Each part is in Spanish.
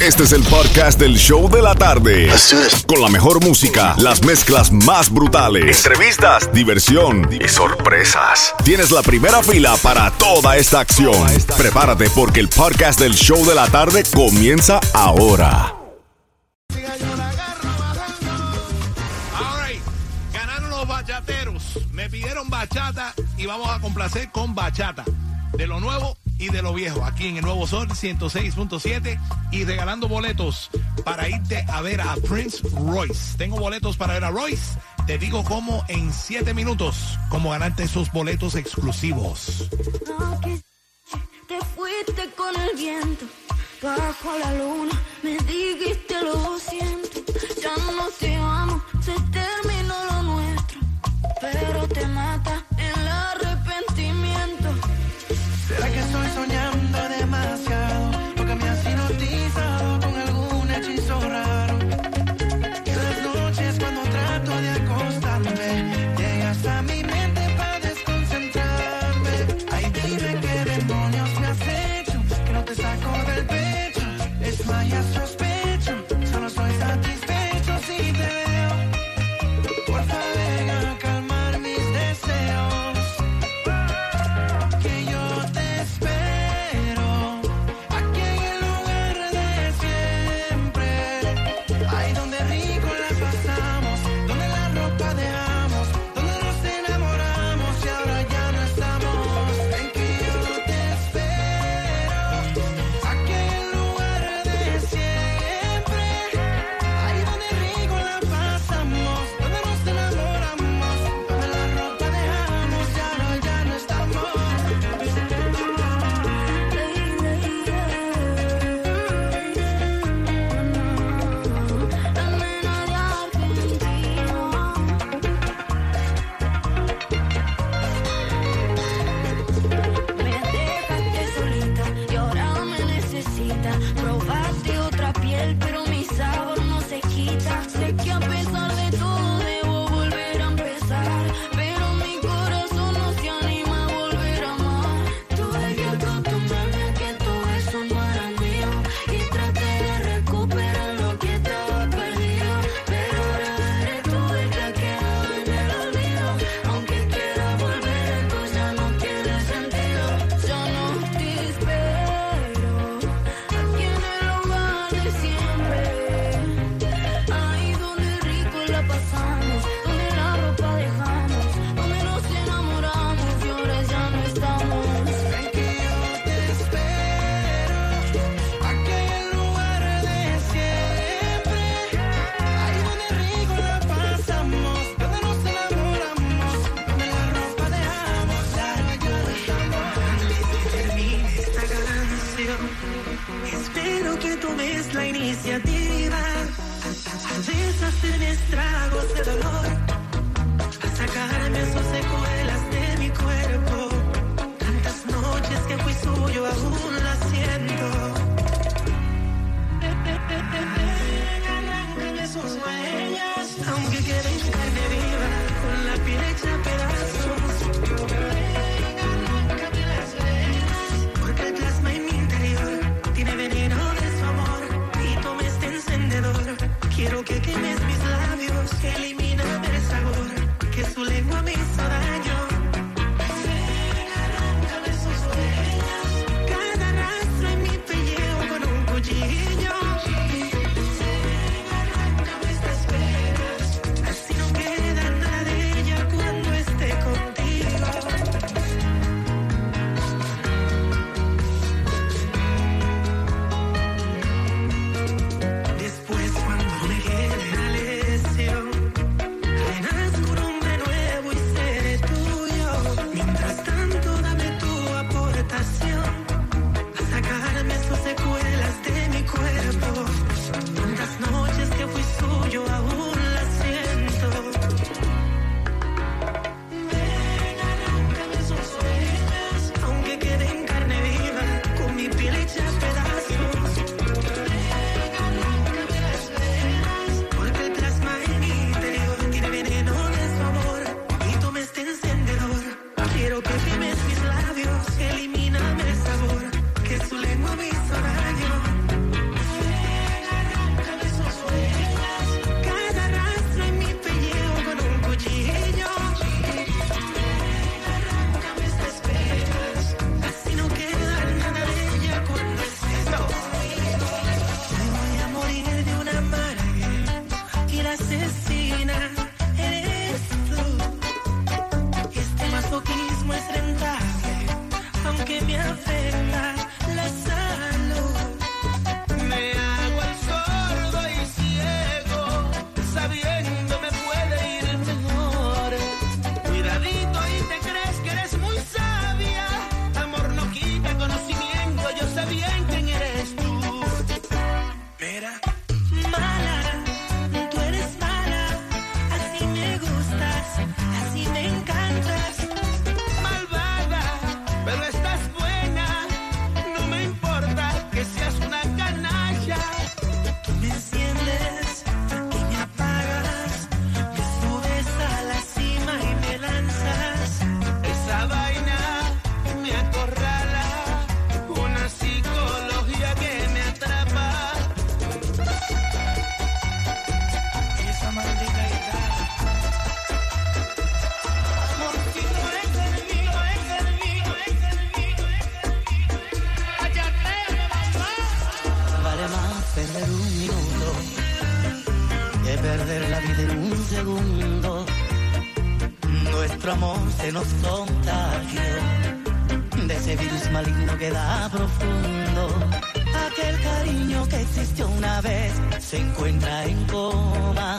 Este es el podcast del show de la tarde. Con la mejor música, las mezclas más brutales, entrevistas, diversión y sorpresas. Tienes la primera fila para toda esta acción. Prepárate porque el podcast del show de la tarde comienza ahora. Ganaron los bachateros. Me pidieron bachata y vamos a complacer con bachata. De lo nuevo y de lo viejo, aquí en el Nuevo Sol 106.7 y regalando boletos para irte a ver a Prince Royce. Tengo boletos para ver a Royce. Te digo cómo en 7 minutos, cómo ganarte esos boletos exclusivos. No, que te fuiste con el viento, bajo la luna, me dijiste lo siento, ya no te amo, se terminó lo nuestro, pero te mata. Quiero que quemes mis labios, elimíname el sabor, que su lengua me hizo daño. nuestro amor se nos contagió de ese virus maligno que da profundo. Aquel cariño que existió una vez se encuentra en coma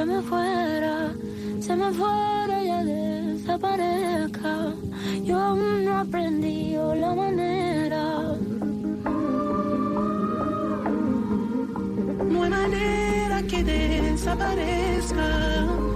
se me fuera, se me fuera, ya desaparezca. Yo aún no aprendí la manera. No hay manera que desaparezca.